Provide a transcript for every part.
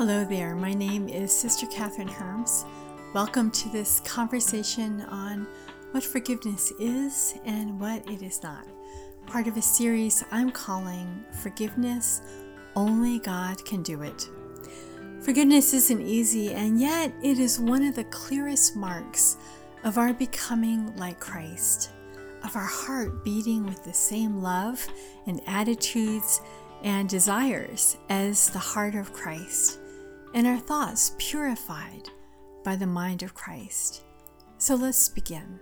Hello there, my name is Sister Kathryn Hermes. Welcome to this conversation on what forgiveness is and what it is not. Part of a series I'm calling Forgiveness Only God Can Do It. Forgiveness isn't easy, and yet it is one of the clearest marks of our becoming like Christ, of our heart beating with the same love and attitudes and desires as the heart of Christ and our thoughts purified by the mind of Christ. So let's begin.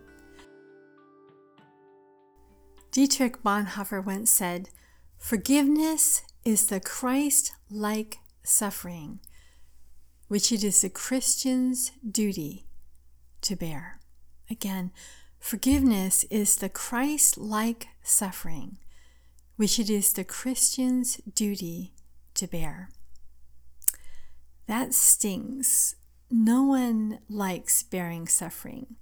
Dietrich Bonhoeffer once said, Forgiveness is the Christ like suffering which it is the Christian's duty to bear. Again, forgiveness is the Christ like suffering which it is the Christian's duty to bear. That stings. No one likes bearing suffering.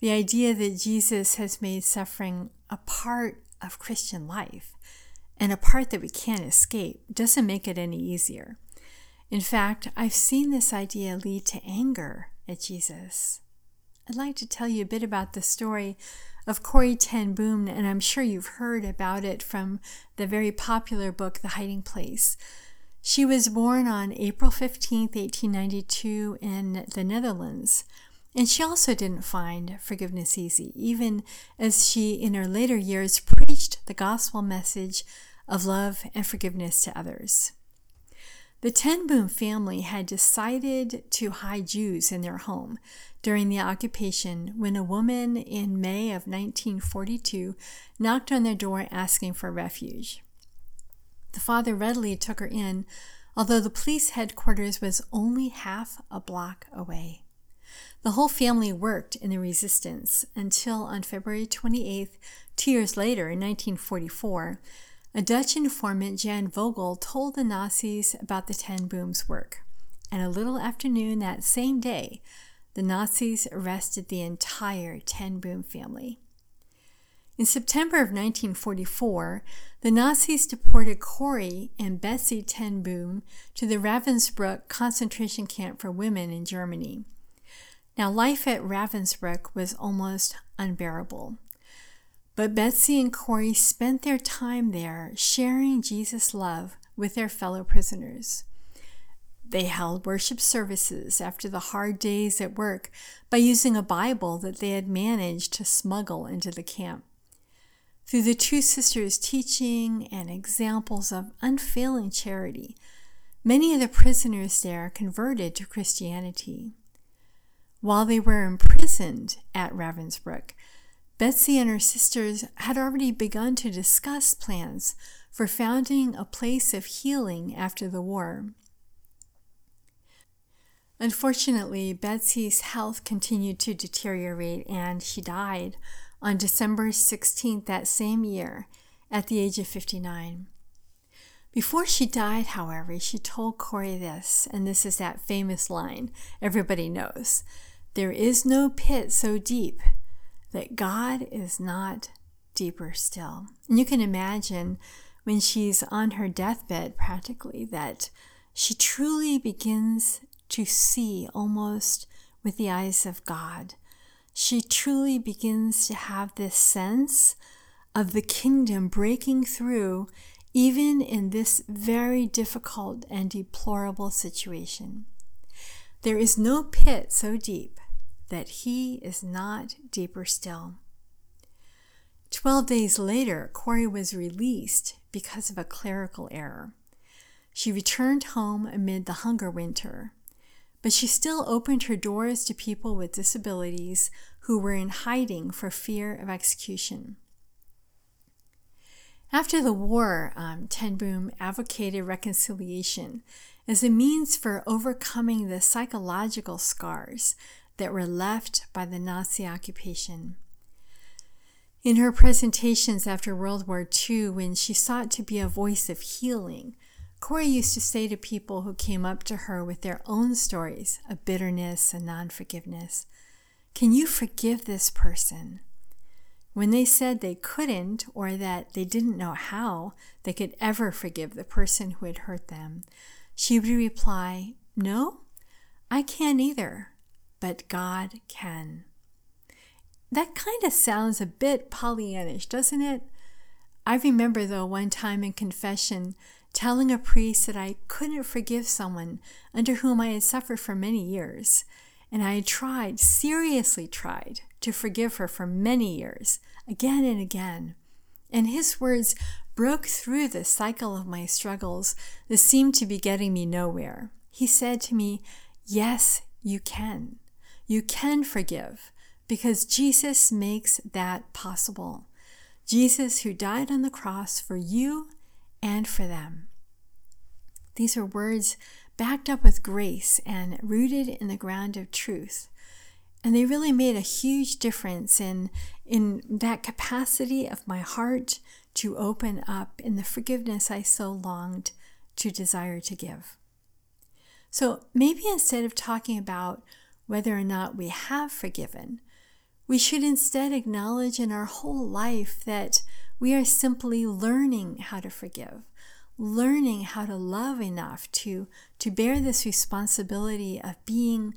The idea that Jesus has made suffering a part of Christian life and a part that we can't escape doesn't make it any easier. In fact, I've seen this idea lead to anger at Jesus. I'd like to tell you a bit about the story of Corrie Ten Boom, and I'm sure you've heard about it from the very popular book, The Hiding Place. She was born on April 15, 1892, in the Netherlands. And she also didn't find forgiveness easy, even as she, in her later years, preached the gospel message of love and forgiveness to others. The Ten Boom family had decided to hide Jews in their home during the occupation when a woman in May of 1942 knocked on their door asking for refuge. The father readily took her in, although the police headquarters was only half a block away. The whole family worked in the resistance until on February 28th, two years later, in 1944, a Dutch informant, Jan Vogel, told the Nazis about the Ten Booms' work. And a little after noon that same day, the Nazis arrested the entire Ten Boom family. In September of 1944, the Nazis deported Corrie and Betsie Ten Boom to the Ravensbrück concentration camp for women in Germany. Now, life at Ravensbrück was almost unbearable. But Betsie and Corrie spent their time there sharing Jesus' love with their fellow prisoners. They held worship services after the hard days at work by using a Bible that they had managed to smuggle into the camp. Through the two sisters' teaching and examples of unfailing charity, many of the prisoners there converted to Christianity. While they were imprisoned at Ravensbrück, Betsie and her sisters had already begun to discuss plans for founding a place of healing after the war. Unfortunately, Betsie's health continued to deteriorate and she died on December 16th that same year at the age of 59. Before she died, however, she told Corrie this, and this is that famous line everybody knows There is no pit so deep that God is not deeper still. And you can imagine when she's on her deathbed, practically, that she truly begins to see almost with the eyes of God she truly begins to have this sense of the kingdom breaking through even in this very difficult and deplorable situation. There is no pit so deep that he is not deeper still. Twelve days later, Corrie was released because of a clerical error. She returned home amid the hunger winter but she still opened her doors to people with disabilities who were in hiding for fear of execution. After the war, um, Ten Boom advocated reconciliation as a means for overcoming the psychological scars that were left by the Nazi occupation. In her presentations after World War II, when she sought to be a voice of healing, Corrie used to say to people who came up to her with their own stories of bitterness and non forgiveness, Can you forgive this person? When they said they couldn't or that they didn't know how they could ever forgive the person who had hurt them, she would reply, No, I can't either, but God can. That kind of sounds a bit Pollyannish, doesn't it? I remember, though, one time in confession telling a priest that I couldn't forgive someone under whom I had suffered for many years. And I had tried, seriously tried, to forgive her for many years, again and again. And his words broke through the cycle of my struggles that seemed to be getting me nowhere. He said to me, Yes, you can. You can forgive because Jesus makes that possible. Jesus, who died on the cross for you and for them. These are words backed up with grace and rooted in the ground of truth. And they really made a huge difference in, in that capacity of my heart to open up in the forgiveness I so longed to desire to give. So maybe instead of talking about whether or not we have forgiven, we should instead acknowledge in our whole life that we are simply learning how to forgive, learning how to love enough to, to bear this responsibility of being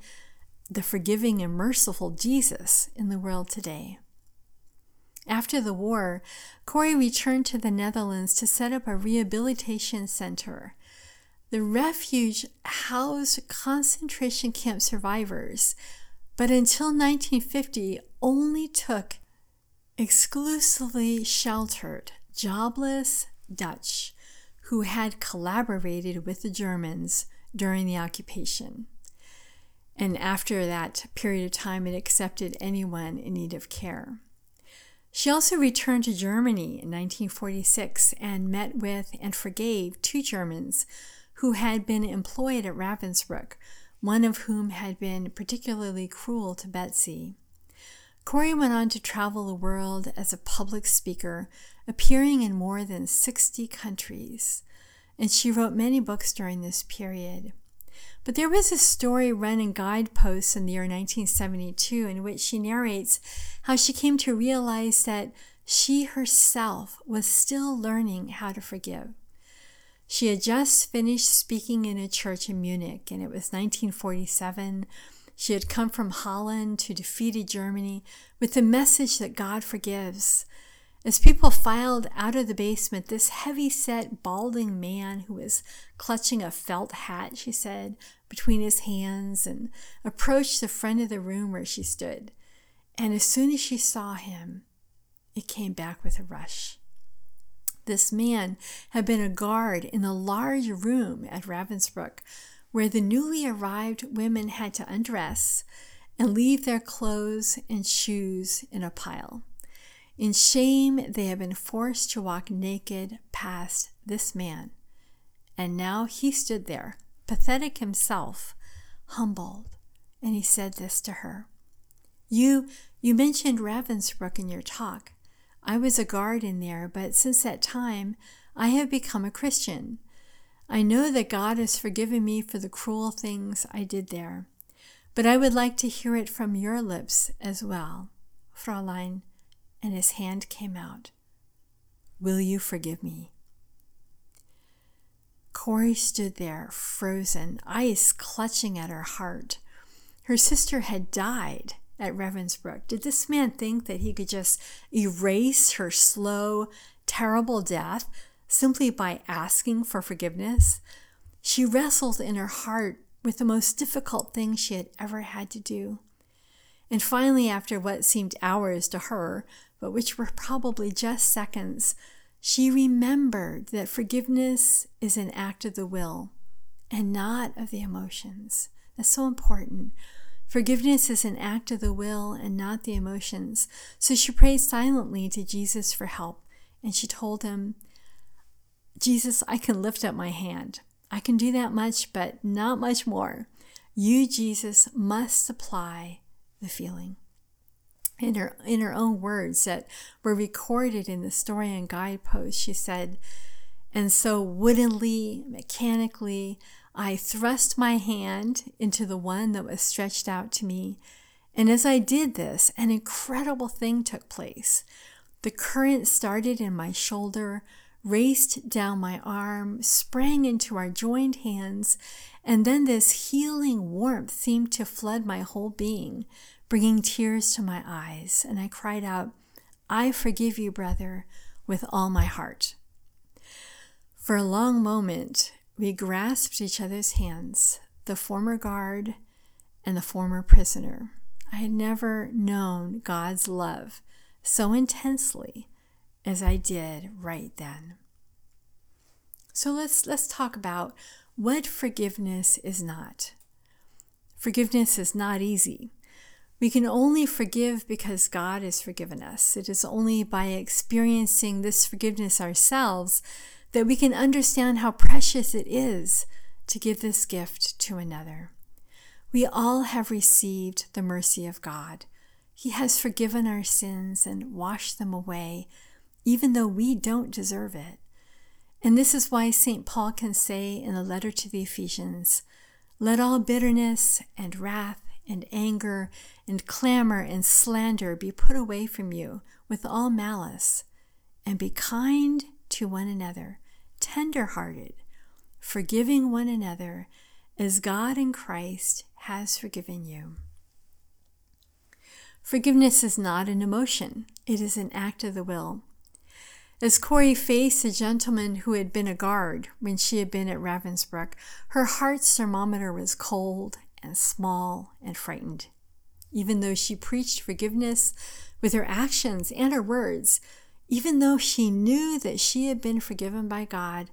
the forgiving and merciful Jesus in the world today. After the war, Corrie returned to the Netherlands to set up a rehabilitation center. The refuge housed concentration camp survivors, but until 1950 only took exclusively sheltered, jobless Dutch who had collaborated with the Germans during the occupation. And after that period of time, it accepted anyone in need of care. She also returned to Germany in 1946 and met with and forgave two Germans who had been employed at Ravensbrück, one of whom had been particularly cruel to Betsie. Corrie went on to travel the world as a public speaker, appearing in more than 60 countries, and she wrote many books during this period. But there was a story run in Guideposts in the year 1972 in which she narrates how she came to realize that she herself was still learning how to forgive. She had just finished speaking in a church in Munich, and it was 1947. She had come from Holland to defeated Germany with the message that God forgives. As people filed out of the basement, this heavy set, balding man who was clutching a felt hat, she said, between his hands and approached the front of the room where she stood. And as soon as she saw him, it came back with a rush. This man had been a guard in a large room at Ravensbrück where the newly arrived women had to undress and leave their clothes and shoes in a pile. In shame, they had been forced to walk naked past this man. And now he stood there, pathetic himself, humbled, and he said this to her. You you mentioned Ravensbrück in your talk. I was a guard in there, but since that time I have become a Christian. I know that God has forgiven me for the cruel things I did there, but I would like to hear it from your lips as well, Fräulein and his hand came out. Will you forgive me? Corrie stood there, frozen, ice clutching at her heart. Her sister had died at Ravensbrück. Did this man think that he could just erase her slow, terrible death simply by asking for forgiveness? She wrestled in her heart with the most difficult thing she had ever had to do. And finally, after what seemed hours to her, but which were probably just seconds, she remembered that forgiveness is an act of the will and not of the emotions. That's so important. Forgiveness is an act of the will and not the emotions. So she prayed silently to Jesus for help, and she told him, Jesus, I can lift up my hand. I can do that much, but not much more. You, Jesus, must supply the feeling in her in her own words that were recorded in the story and guidepost she said and so woodenly mechanically i thrust my hand into the one that was stretched out to me and as i did this an incredible thing took place the current started in my shoulder raced down my arm, sprang into our joined hands, and then this healing warmth seemed to flood my whole being, bringing tears to my eyes. And I cried out, I forgive you, brother, with all my heart. For a long moment, we grasped each other's hands, the former guard and the former prisoner. I had never known God's love so intensely as I did right then. So let's let's talk about what forgiveness is not. Forgiveness is not easy. We can only forgive because God has forgiven us. It is only by experiencing this forgiveness ourselves that we can understand how precious it is to give this gift to another. We all have received the mercy of God. He has forgiven our sins and washed them away, even though we don't deserve it. And this is why St. Paul can say in the letter to the Ephesians Let all bitterness and wrath and anger and clamor and slander be put away from you with all malice, and be kind to one another, tender hearted, forgiving one another as God in Christ has forgiven you. Forgiveness is not an emotion, it is an act of the will. As Corrie faced a gentleman who had been a guard when she had been at Ravensbrück, her heart's thermometer was cold and small and frightened. Even though she preached forgiveness with her actions and her words, even though she knew that she had been forgiven by God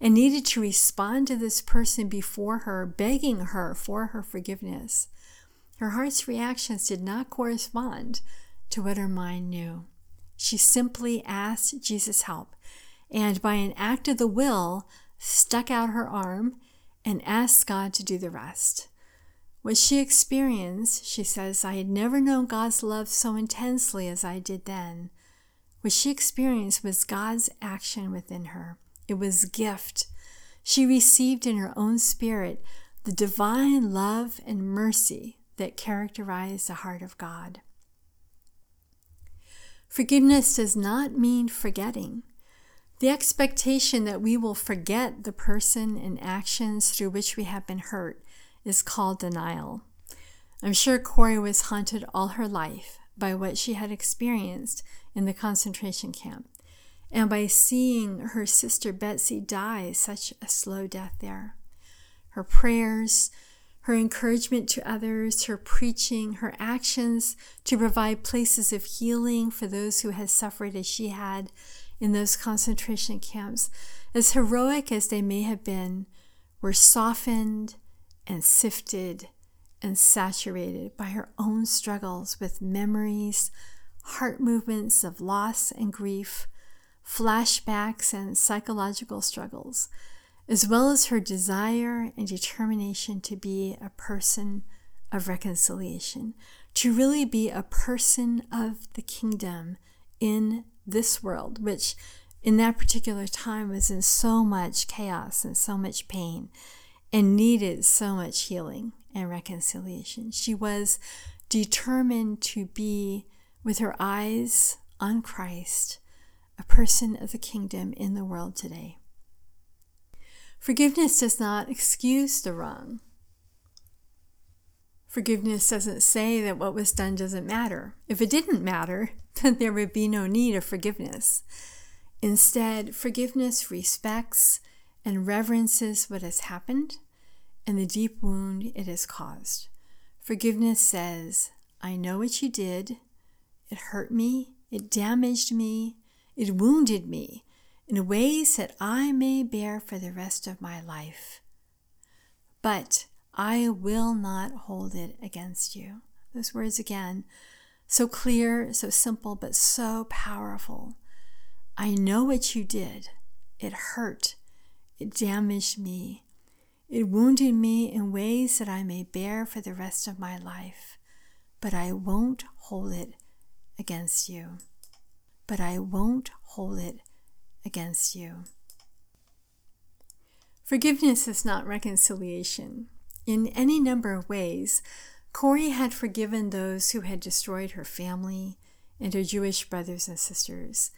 and needed to respond to this person before her, begging her for her forgiveness, her heart's reactions did not correspond to what her mind knew. She simply asked Jesus' help, and by an act of the will, stuck out her arm and asked God to do the rest. What she experienced, she says, I had never known God's love so intensely as I did then. What she experienced was God's action within her. It was gift. She received in her own spirit the divine love and mercy that characterize the heart of God. Forgiveness does not mean forgetting. The expectation that we will forget the person and actions through which we have been hurt is called denial. I'm sure Corrie was haunted all her life by what she had experienced in the concentration camp and by seeing her sister Betsie die such a slow death there. Her prayers, her encouragement to others, her preaching, her actions to provide places of healing for those who had suffered as she had in those concentration camps, as heroic as they may have been, were softened and sifted and saturated by her own struggles with memories, heart movements of loss and grief, flashbacks and psychological struggles as well as her desire and determination to be a person of reconciliation, to really be a person of the kingdom in this world, which in that particular time was in so much chaos and so much pain and needed so much healing and reconciliation. She was determined to be, with her eyes on Christ, a person of the kingdom in the world today. Forgiveness does not excuse the wrong. Forgiveness doesn't say that what was done doesn't matter. If it didn't matter, then there would be no need of forgiveness. Instead, forgiveness respects and reverences what has happened and the deep wound it has caused. Forgiveness says, I know what you did. It hurt me. It damaged me. It wounded me in ways that I may bear for the rest of my life. But I will not hold it against you. Those words again, so clear, so simple, but so powerful. I know what you did. It hurt. It damaged me. It wounded me in ways that I may bear for the rest of my life. But I won't hold it against you. But I won't hold it against you. Forgiveness is not reconciliation. In any number of ways, Corrie had forgiven those who had destroyed her family and her Jewish brothers and sisters.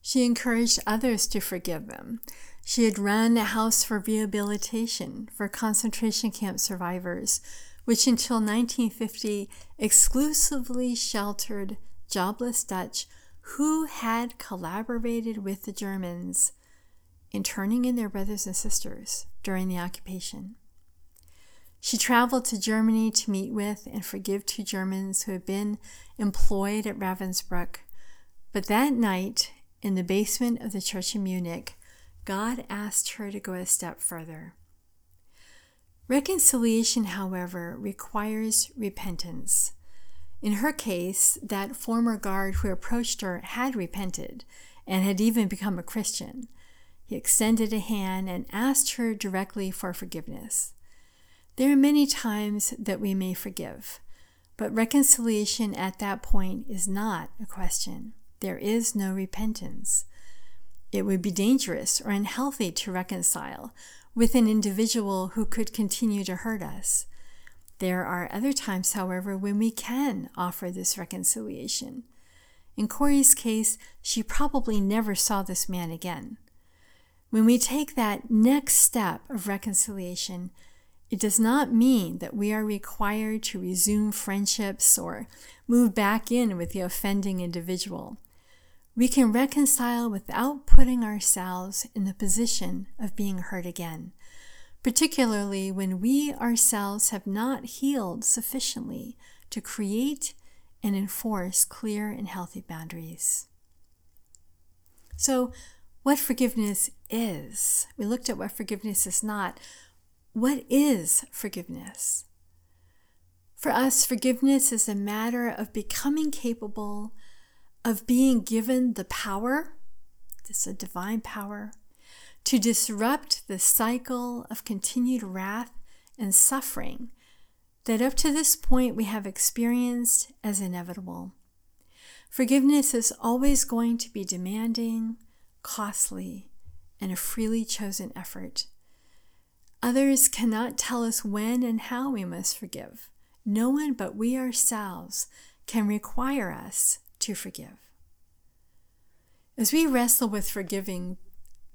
She encouraged others to forgive them. She had run a house for rehabilitation for concentration camp survivors, which until 1950 exclusively sheltered jobless Dutch who had collaborated with the Germans in turning in their brothers and sisters during the occupation. She traveled to Germany to meet with and forgive two Germans who had been employed at Ravensbrück. But that night, in the basement of the church in Munich, God asked her to go a step further. Reconciliation, however, requires repentance. In her case, that former guard who approached her had repented and had even become a Christian. He extended a hand and asked her directly for forgiveness. There are many times that we may forgive, but reconciliation at that point is not a question. There is no repentance. It would be dangerous or unhealthy to reconcile with an individual who could continue to hurt us. There are other times, however, when we can offer this reconciliation. In Corrie's case, she probably never saw this man again. When we take that next step of reconciliation, it does not mean that we are required to resume friendships or move back in with the offending individual. We can reconcile without putting ourselves in the position of being hurt again, particularly when we ourselves have not healed sufficiently to create and enforce clear and healthy boundaries. So, what forgiveness is. We looked at what forgiveness is not. What is forgiveness? For us, forgiveness is a matter of becoming capable of being given the power, this is a divine power, to disrupt the cycle of continued wrath and suffering that up to this point we have experienced as inevitable. Forgiveness is always going to be demanding, costly, and a freely chosen effort. Others cannot tell us when and how we must forgive. No one but we ourselves can require us to forgive. As we wrestle with forgiving,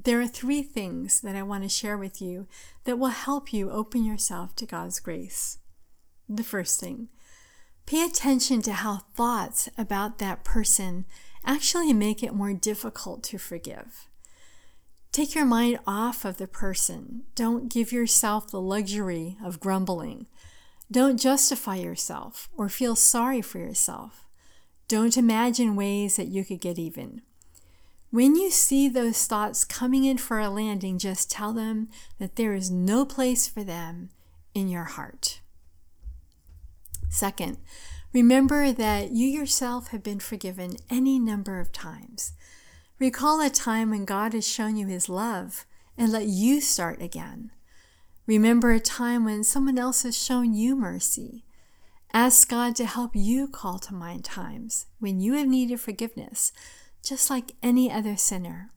there are three things that I want to share with you that will help you open yourself to God's grace. The first thing, pay attention to how thoughts about that person actually make it more difficult to forgive. Take your mind off of the person. Don't give yourself the luxury of grumbling. Don't justify yourself or feel sorry for yourself. Don't imagine ways that you could get even. When you see those thoughts coming in for a landing, just tell them that there is no place for them in your heart. Second, Remember that you yourself have been forgiven any number of times. Recall a time when God has shown you his love and let you start again. Remember a time when someone else has shown you mercy. Ask God to help you call to mind times when you have needed forgiveness, just like any other sinner.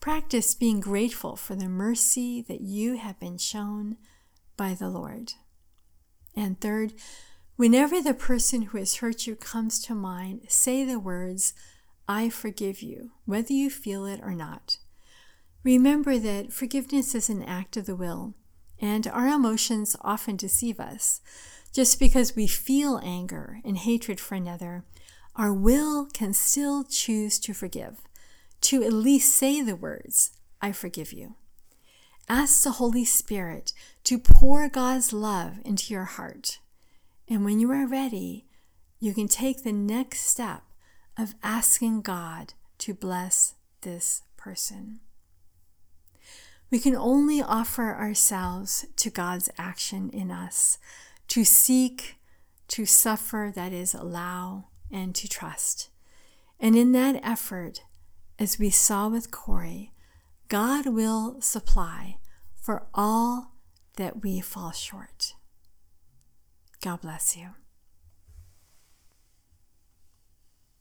Practice being grateful for the mercy that you have been shown by the Lord. And third, Whenever the person who has hurt you comes to mind, say the words, I forgive you, whether you feel it or not. Remember that forgiveness is an act of the will, and our emotions often deceive us. Just because we feel anger and hatred for another, our will can still choose to forgive, to at least say the words, I forgive you. Ask the Holy Spirit to pour God's love into your heart and when you are ready, you can take the next step of asking God to bless this person. We can only offer ourselves to God's action in us, to seek, to suffer, that is, allow, and to trust. And in that effort, as we saw with Corrie, God will supply for all that we fall short. God bless you.